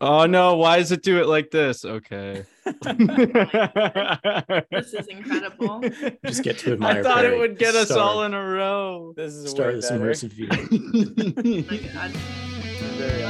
Oh no, why does it do it like this? Okay. This is incredible. Just get to admire. I thought it would get us Start- all in a row. This is Start way this immersive view. Oh my god. Very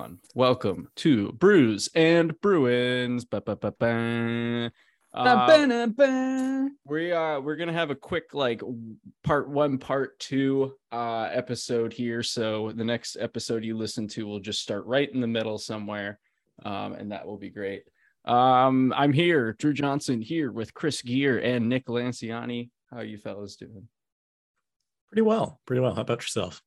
everyone. Welcome to Brews and Bruins. Ba-ba-ba-ba. Uh, we are we're gonna have a quick like part one, part two uh episode here. So the next episode you listen to will just start right in the middle somewhere, um, and that will be great. Um, I'm here, Drew Johnson, here with Chris Gear and Nick Lanciani. How you fellas doing? Pretty well. Pretty well. How about yourself?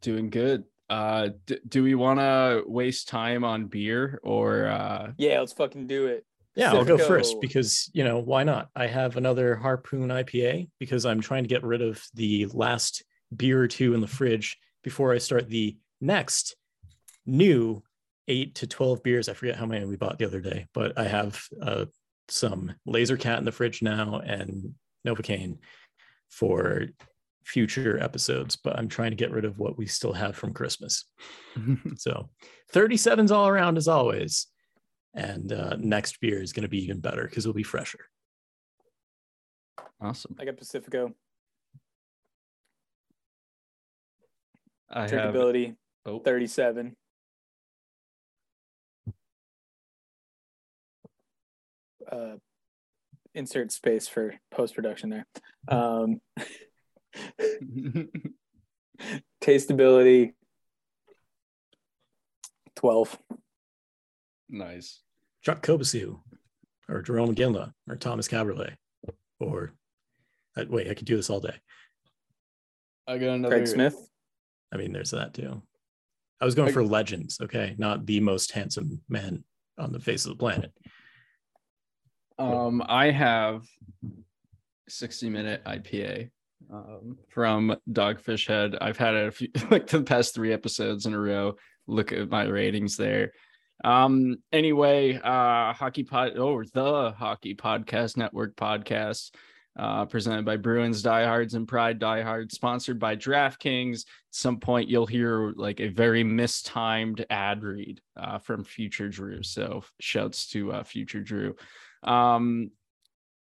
Doing good. Uh, d- do we want to waste time on beer or uh? Yeah, let's fucking do it. Yeah, I'll go Pacifico. first because you know why not? I have another Harpoon IPA because I'm trying to get rid of the last beer or two in the fridge before I start the next new eight to twelve beers. I forget how many we bought the other day, but I have uh, some Laser Cat in the fridge now and Novocaine for future episodes. But I'm trying to get rid of what we still have from Christmas. So 37s all around as always. And uh, next beer is going to be even better because it'll be fresher. awesome. I got Pacifico. I have Drinkability oh, 37. Uh, insert space for post production there. Um, tasteability 12. nice. Chuck Kobasew or Jarome Iginla or Tomas Kaberle or uh, wait, I could do this all day. I got another. Craig Smith. I mean, there's that too. I was going I- for legends, okay, not the most handsome man on the face of the planet. Um, I have 60 minute IPA um, from Dogfish Head. I've had it a few, like the past three episodes in a row. Look at my ratings there. Um, anyway, uh, hockey pod or the Hockey Podcast Network podcast, uh, presented by Bruins Diehards and Pride Diehards, sponsored by DraftKings. At some point, you'll hear like a very mistimed ad read uh, from Future Drew. So, shouts to uh, Future Drew. Um,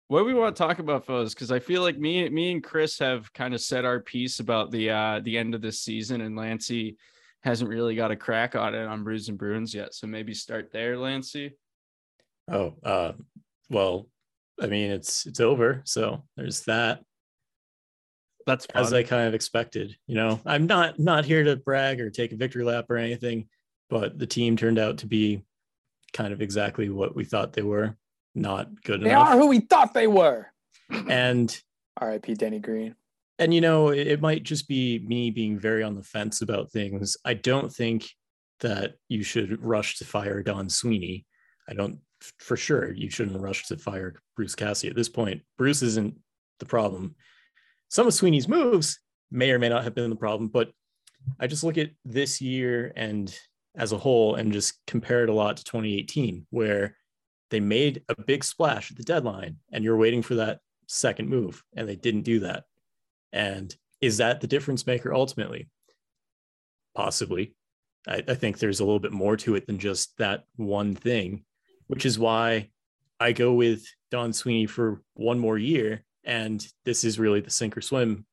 what we want to talk about, fellas? Because I feel like me, me and Chris have kind of said our piece about the uh the end of this season, and Lancey hasn't really got a crack on it on Brews and Bruins yet. So maybe start there, Lancey. Oh, uh, well, I mean, it's it's over, so there's that. That's as. I kind of expected. You know, I'm not not here to brag or take a victory lap or anything, but the team turned out to be kind of exactly what we thought they were. Not good They enough. They are who we thought they were. and R.I.P. Denny Green. and you know, it, it might just be me being very on the fence about things. I don't think that you should rush to fire Don Sweeney. I don't for sure you shouldn't rush to fire Bruce Cassidy at this point. Bruce isn't the problem. Some of Sweeney's moves may or may not have been the problem, but I just look at this year and as a whole and just compare it a lot to 2018, where they made a big splash at the deadline and you're waiting for that second move and they didn't do that. And is that the difference maker ultimately? Possibly. I, I think there's a little bit more to it than just that one thing, which is why I go with Don Sweeney for one more year. And this is really the sink or swim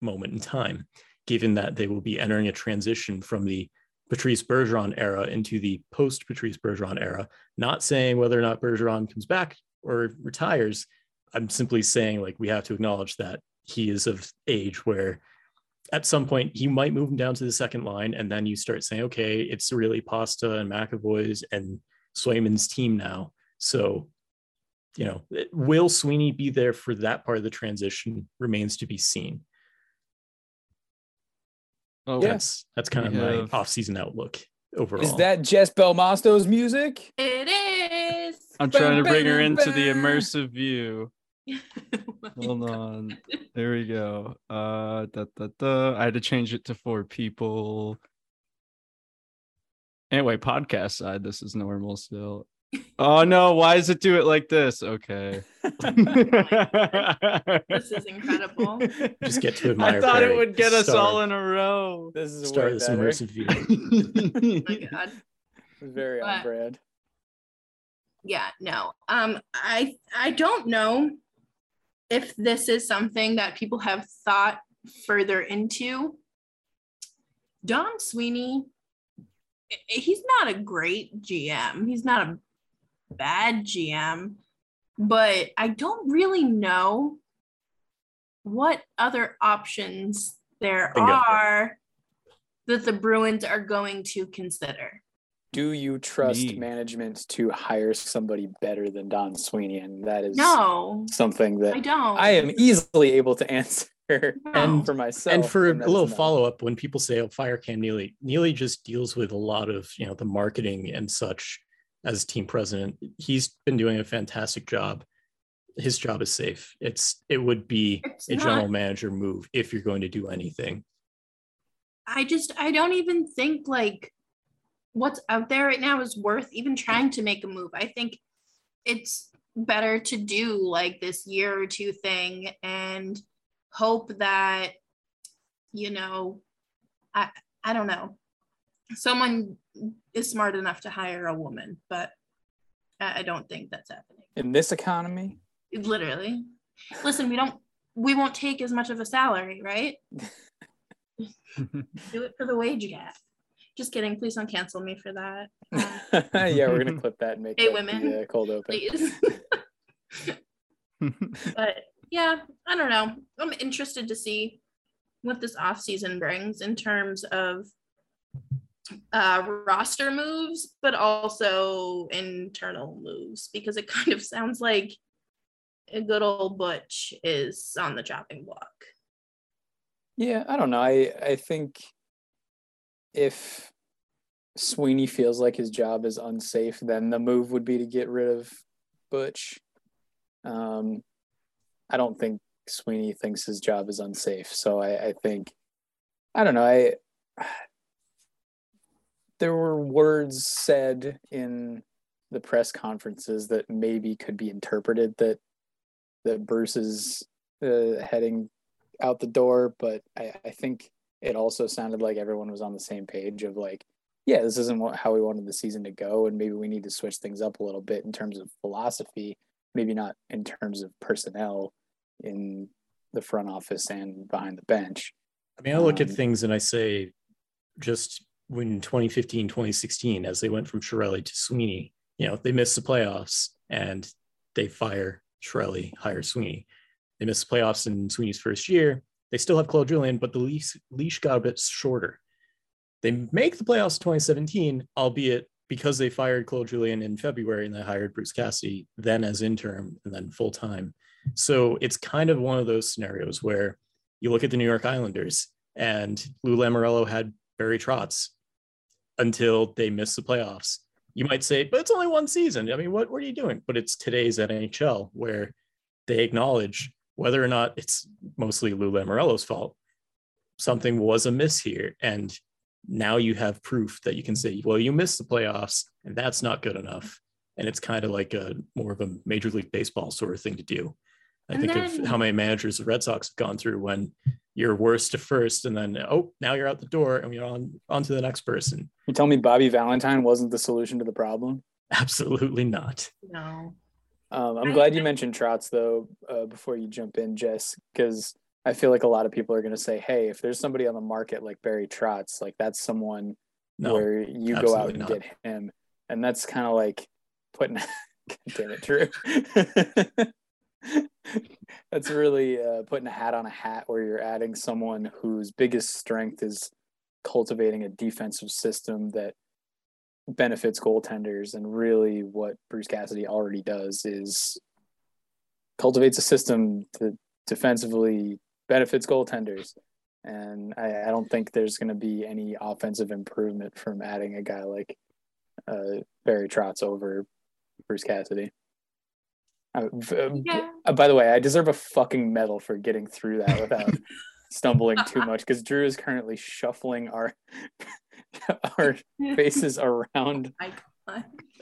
moment in time, given that they will be entering a transition from the Patrice Bergeron era into the post Patrice Bergeron era. Not saying whether or not Bergeron comes back or retires. I'm simply saying like we have to acknowledge that he is of age where at some point he might move him down to the second line, and then you start saying, okay, it's really Pasta and McAvoy's and Swayman's team now. So, you know, will Sweeney be there for that part of the transition remains to be seen. Oh, That's that's kind of We my have- off-season outlook overall. Is that Jess Belmosto's music? It is. I'm trying to bring her into the bam, bam. immersive view. Oh Hold God. on. There we go. Uh, da, da, da. I had to change it to four people. Anyway, podcast side, this is normal still. Oh no, why does it do it like this? Okay. This is incredible. Just get to admire. I admire thought it would get us Start. all in a row. This is start way this better. immersive view. Oh my God. Very on brand. yeah no um i i don't know if this is something that people have thought further into don sweeney he's not a great gm he's not a bad gm but i don't really know what other options there Bingo. are that the bruins are going to consider Do you trust Me. management to hire somebody better than Don Sweeney? And that is no something that i don't I am easily able to answer No. for myself. and for that a little follow up, when people say, "Oh, fire Cam Neely," Neely just deals with a lot of you know the marketing and such as team president. He's been doing a fantastic job. His job is safe. It's it would be It's a general manager move if you're going to do anything. I just I don't even think like what's out there right now is worth even trying to make a move. I think it's better to do like this year or two thing and hope that you know I I don't know someone is smart enough to hire a woman, but I don't think that's happening. in this economy. Literally. Listen, we don't we won't take as much of a salary, right? Do it for the wage gap. Just kidding. Please don't cancel me for that. Um, yeah, we're gonna clip that and make Hey, women. the, uh, cold open. please. but yeah, I don't know. I'm interested to see what this off season brings in terms of uh, roster moves, but also internal moves, because it kind of sounds like a good old Butch is on the chopping block. Yeah, I don't know. I I think if Sweeney feels like his job is unsafe, then the move would be to get rid of Butch. Um, I don't think Sweeney thinks his job is unsafe. So I, I think I don't know. I there were words said in the press conferences that maybe could be interpreted that that Bruce is uh, heading out the door, but I, I think it also sounded like everyone was on the same page of like, yeah, this isn't what, how we wanted the season to go, and maybe we need to switch things up a little bit in terms of philosophy, maybe not in terms of personnel in the front office and behind the bench. I mean, I look at Um, things and I say, just when 2015, 2016, as they went from Chiarelli to Sweeney, you know, they missed the playoffs and they fire Chiarelli, hire Sweeney. They missed the playoffs in Sweeney's first year. They still have Claude Julien, but the leash, leash got a bit shorter. They make the playoffs 2017, albeit because they fired Claude Julien in February and they hired Bruce Cassidy then as interim and then full time. So it's kind of one of those scenarios where you look at the New York Islanders and Lou Lamoriello had Barry Trotz until they miss the playoffs. You might say, but it's only one season. I mean, what, what are you doing? But it's today's NHL where they acknowledge whether or not it's mostly Lou Lamoriello's fault, something was amiss here. And now you have proof that you can say, well, you missed the playoffs and that's not good enough. And it's kind of like a more of a major league baseball sort of thing to do. I And think then- of how many managers the Red Sox have gone through when you're worst to first, and then oh, now you're out the door, and you're on on to the next person. You tell me Bobby Valentine wasn't the solution to the problem? Absolutely not. No. Um, I'm I- glad you mentioned Trotz though. Uh, before you jump in, Jess, because I feel like a lot of people are going to say, "Hey, if there's somebody on the market like Barry Trotz, like that's someone No, where you go out and not. get him," and that's kind of like putting. God damn it, Drew. that's really uh, putting a hat on a hat where you're adding someone whose biggest strength is cultivating a defensive system that benefits goaltenders and really what Bruce Cassidy already does is cultivates a system that defensively benefits goaltenders and I, I don't think there's going to be any offensive improvement from adding a guy like uh, Barry Trotz over Bruce Cassidy. Uh, v- Yeah. uh, by the way, I deserve a fucking medal for getting through that without stumbling too much because Drew is currently shuffling our our faces around.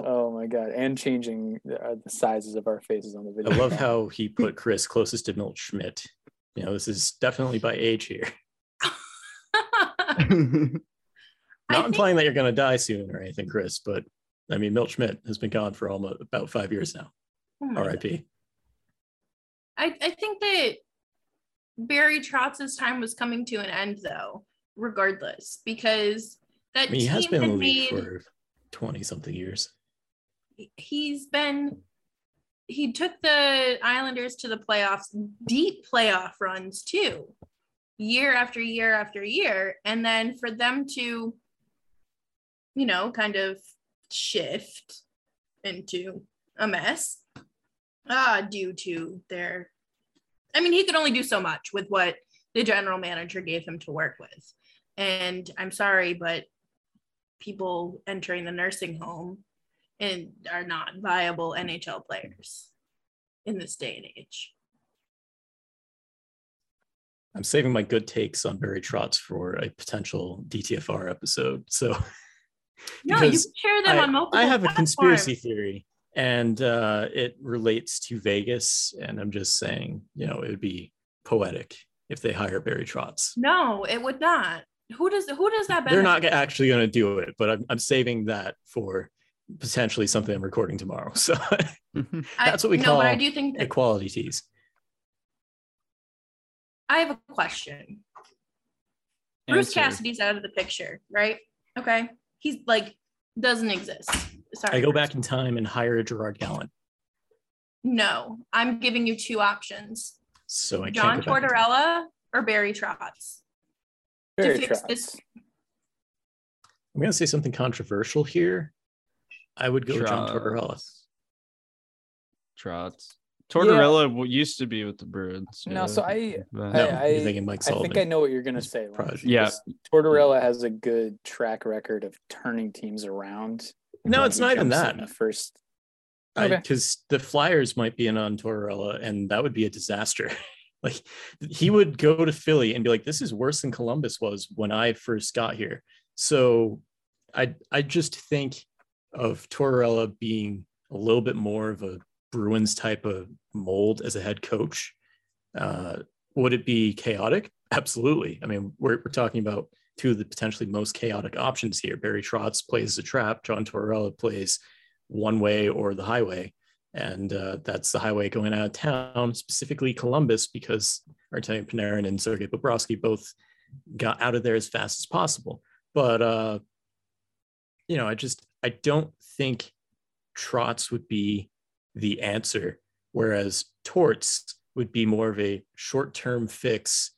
Oh my god! And changing the, uh, the sizes of our faces on the video. I video. love how he put Chris closest to Milt Schmidt. You know, this is definitely by age here. I Not think- implying that you're going to die soon or anything, Chris, but I mean, Milt Schmidt has been gone for almost about five years now. Hmm. Oh R.I.P. I, I think that Barry Trotz's time was coming to an end though, regardless, because that I mean, he has been in had the league made for 20 something years. he's been he took the Islanders to the playoffs, deep playoff runs too, year after year after year. And then for them to, you know, kind of shift into a mess, uh, due to their I mean, he could only do so much with what the general manager gave him to work with. And I'm sorry, but people entering the nursing home and are not viable NHL players in this day and age. I'm saving my good takes on Barry Trotz for a potential DTFR episode. So No, you can share them I, on multiple. I have a conspiracy theory and uh, it relates to Vegas. And I'm just saying, you know, it would be poetic if they hire Barry Trotz. No, it would not. Who does who does that benefit? They're not actually going to do it, but I'm, I'm saving that for potentially something I'm recording tomorrow. So that's what we no, call but I do think that equality teas. I have a question. Bruce Cassidy's out of the picture, right? Okay. He's like doesn't exist. Sorry. I go back in time and hire Gerard Gallant. No, I'm giving you two options. So I John can't go back. Tortorella or Barry Trotz. Barry fix Trotz. this- I'm going to say something controversial here. I would go John Tortorella. Trotz. Tortorella w used to be with the Bruins. No, so I- but- No, I- you're thinking Mike I think I know what you're gonna say. Lance, Prodigy. Yeah. Tortorella has a good track record of turning teams around. No, it's not even that. first, Okay. because the Flyers might be in on Tortorella, and that would be a disaster. like he would go to Philly and be like, "This is worse than Columbus was when I first got here." So, I I just think of Tortorella being a little bit more of a Bruins type of mold as a head coach. Uh, would it be chaotic? Absolutely. I mean, we're we're talking about two of the potentially most chaotic options here. Barry Trotz plays the trap. John Tortorella plays one way or the highway. And uh, that's the highway going out of town, specifically Columbus, because Artemi Panarin and Sergei Bobrovsky both got out of there as fast as possible. But, uh, you know, I just, I don't think Trotz would be the answer, whereas Torts would be more of a short term fix.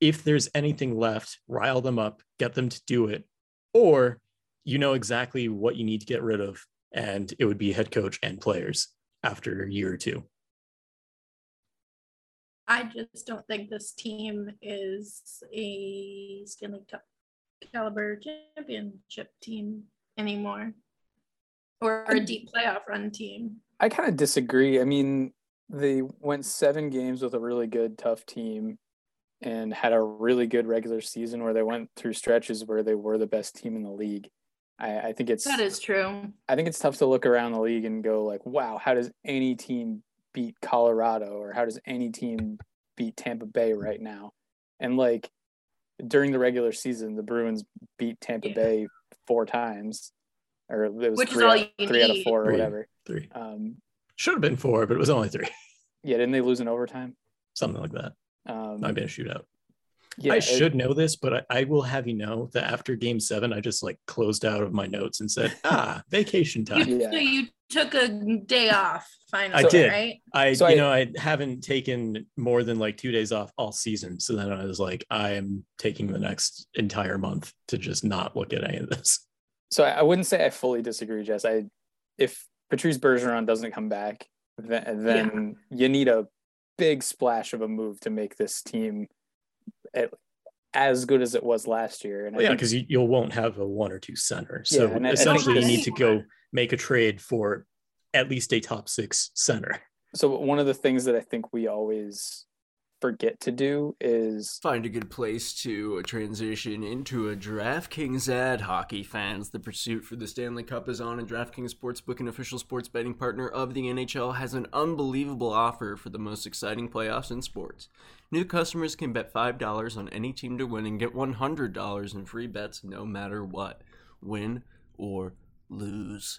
If there's anything left, rile them up, get them to do it, or you know exactly what you need to get rid of, and it would be head coach and players after a year or two. I just don't think this team is a Stanley Cup caliber championship team anymore, or a deep playoff run team. I kind of disagree. I mean, they went seven games with a really good, tough team, and had a really good regular season where they went through stretches where they were the best team in the league. I, I think it's That is true. I think it's tough to look around the league and go like, wow, how does any team beat Colorado or how does any team beat Tampa Bay right now? And like during the regular season, the Bruins beat Tampa Yeah. Bay four times, or it was Which is three, all out, you three out of four or Three. whatever. Three. Um, Should have been four, but it was only three. yeah, didn't they lose in overtime? Something like that. Um, Might have been a shootout. yeah, I it- should know this, but I, I will have you know that after game seven, I just like closed out of my notes and said, ah, vacation time. You, Yeah. So you took a day off finally, I did. right? I, So you I- know, I haven't taken more than like two days off all season. So then I was like, I am taking the next entire month to just not look at any of this. So I I wouldn't say I fully disagree, Jess. I if Patrice Bergeron doesn't come back, then, then you need a big splash of a move to make this team at, as good as it was last year. And Well, yeah, because you, you won't have a one or two center. So Yeah, and I- I essentially, you need to go make a trade for at least a top six center. so one of the things that I think we always forget to do is Find a good place to transition into a DraftKings ad. Hockey fans, the pursuit for the Stanley Cup is on, and DraftKings Sportsbook, an official sports betting partner of the NHL, has an unbelievable offer for the most exciting playoffs in sports. New customers can bet $5 on any team to win and get $100 in free bets no matter what, win or lose.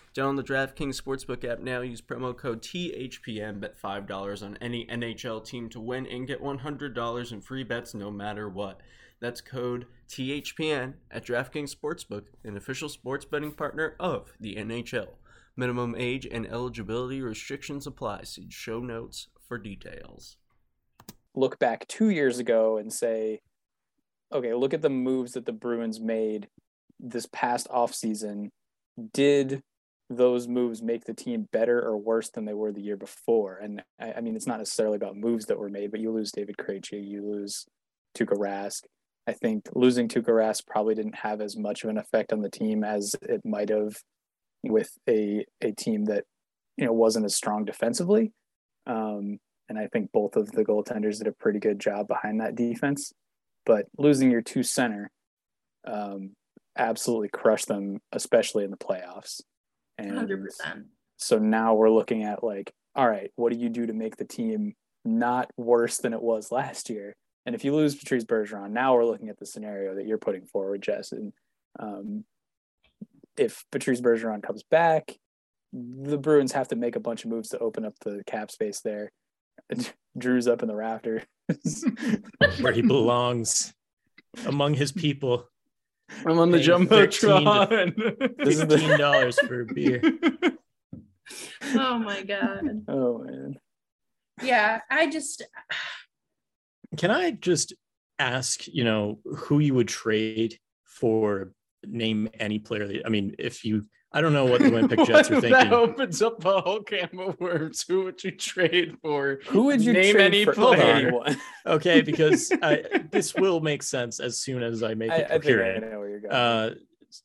Download the DraftKings Sportsbook app now. Use promo code THPN. Bet $5 on any NHL team to win and get $100 in free bets no matter what. That's code THPN at DraftKings Sportsbook, an official sports betting partner of the NHL. Minimum age and eligibility restrictions apply. See show notes for details. look back two years ago and say, okay, look at the moves that the Bruins made this past offseason. Did those moves make the team better or worse than they were the year before? And I, I mean, it's not necessarily about moves that were made, but you lose David Krejci, you lose Tuukka Rask. I think losing Tuukka Rask probably didn't have as much of an effect on the team as it might have with a a team that you know wasn't as strong defensively. Um, and I think both of the goaltenders did a pretty good job behind that defense. But losing your two center um, absolutely crushed them, especially in the playoffs. And Hundred percent. so now we're looking at like, all right, what do you do to make the team not worse than it was last year? And if you lose Patrice Bergeron, now we're looking at the scenario that you're putting forward, Jess. And um, if Patrice Bergeron comes back, the Bruins have to make a bunch of moves to open up the cap space there. Drew's up in the rafters Where he belongs among his people. I'm on the Paying jumbotron. This is the- Fifteen dollars for a beer. Oh my god. oh man. Yeah, I just Can I just ask, you know, who you would trade for name any player that I mean, if you I don't know what the Winnipeg Jets are thinking. that opens up a whole can of worms. Who would you trade for? Who would you Name trade any for player. anyone? Okay, because I, this will make sense as soon as I make I, it I think I know where you're going. Uh,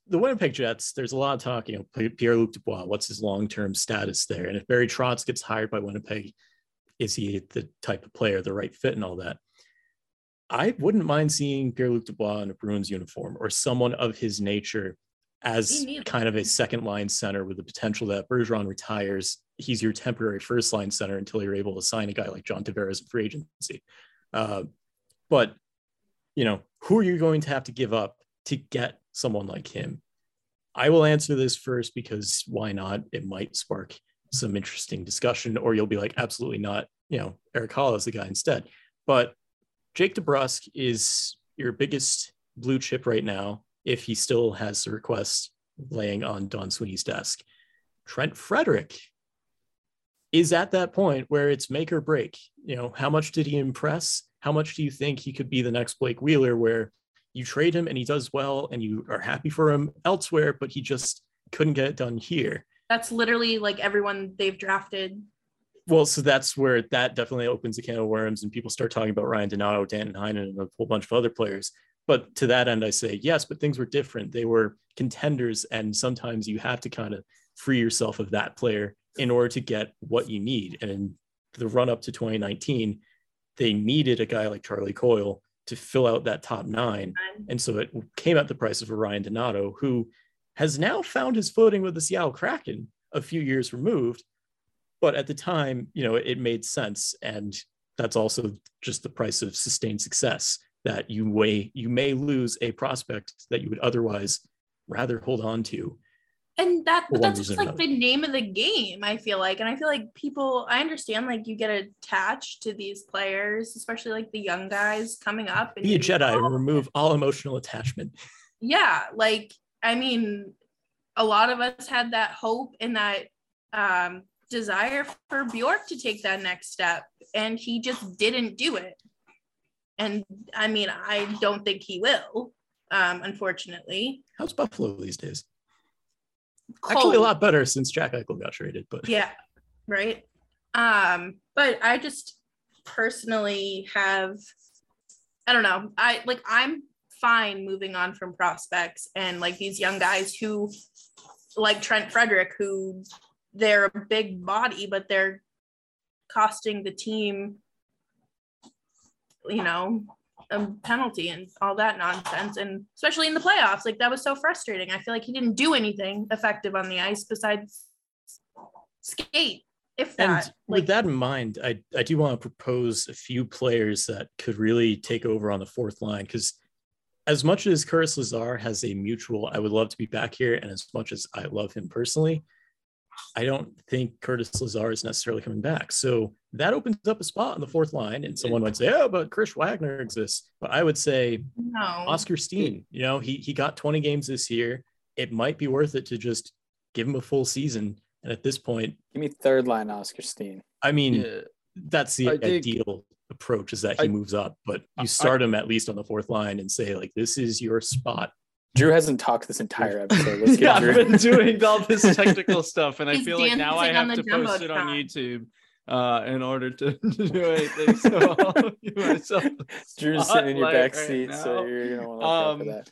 the Winnipeg Jets, there's a lot of talk, you know, Pierre Luc Dubois, what's his long term status there? And if Barry Trotz gets hired by Winnipeg, is he the type of player, the right fit, and all that? I wouldn't mind seeing Pierre Luc Dubois in a Bruins uniform or someone of his nature as kind of a second line center with the potential that Bergeron retires. He's your temporary first line center until you're able to sign a guy like John Tavares in free agency. Uh, but, you know, who are you going to have to give up to get someone like him? I will answer this first because why not? It might spark some interesting discussion, or you'll be like, absolutely not. You know, Erik Haula is the guy instead. But Jake DeBrusk is your biggest blue chip right now, if he still has the request laying on Don Sweeney's desk. Trent Frederic is at that point where it's make or break. You know, how much did he impress? How much do you think he could be the next Blake Wheeler, where you trade him and he does well and you are happy for him elsewhere, but he just couldn't get it done here? that's literally like everyone they've drafted Well, so that's where that definitely opens a can of worms, and people start talking about Ryan Donato, Dan Heinen, and a whole bunch of other players. But to that end, I say yes, but things were different. They were contenders, and sometimes you have to kind of free yourself of that player in order to get what you need. And in the run up to 2019, they needed a guy like Charlie Coyle to fill out that top nine. And so it came at the price of a Ryan Donato, who has now found his footing with the Seattle Kraken a few years removed. But at the time, you know, it made sense. And that's also just the price of sustained success that you may you may lose a prospect that you would otherwise rather hold on to and that one that's just like the name of the game i feel like and i feel like people i understand like you get attached to these players especially like the young guys coming up and be a Jedi and remove all emotional attachment. yeah like i mean a lot of us had that hope and that um desire for bjork to take that next step and he just didn't do it and i mean i don't think he will um unfortunately How's Buffalo these days? Actually, a lot better since Jack Eichel got traded. But yeah right um but i just personally have i don't know i like i'm fine moving on from prospects and like these young guys who like trent frederic who they're a big body but they're costing the team you know a penalty and all that nonsense. And especially in the playoffs like that was so frustrating. I feel like he didn't do anything effective on the ice besides skate if that and like with that in mind, I, I do want to propose a few players that could really take over on the fourth line because as much as Curtis Lazar has a mutual, I would love to be back here, and as much as I love him personally, I don't think Curtis Lazar is necessarily coming back. So that opens up a spot on the fourth line, and someone might say, "Oh, but Chris Wagner exists." But I would say no Oskar Steen. You know, he he got 20 games this year. It might be worth it to just give him a full season. And at this point, Give me third line Oskar Steen. I mean, Yeah. that's the I think- ideal approach is that he I- moves up, but you start him at least on the fourth line and say, like, this is your spot. Drew hasn't talked this entire episode. Let's yeah, get Drew. I've been doing all this technical stuff, and I feel like now I have to post it on YouTube uh, in order to, to do anything. So I'll give myself Drew's sitting in your back right seat, so you're gonna want to look out Um, for that.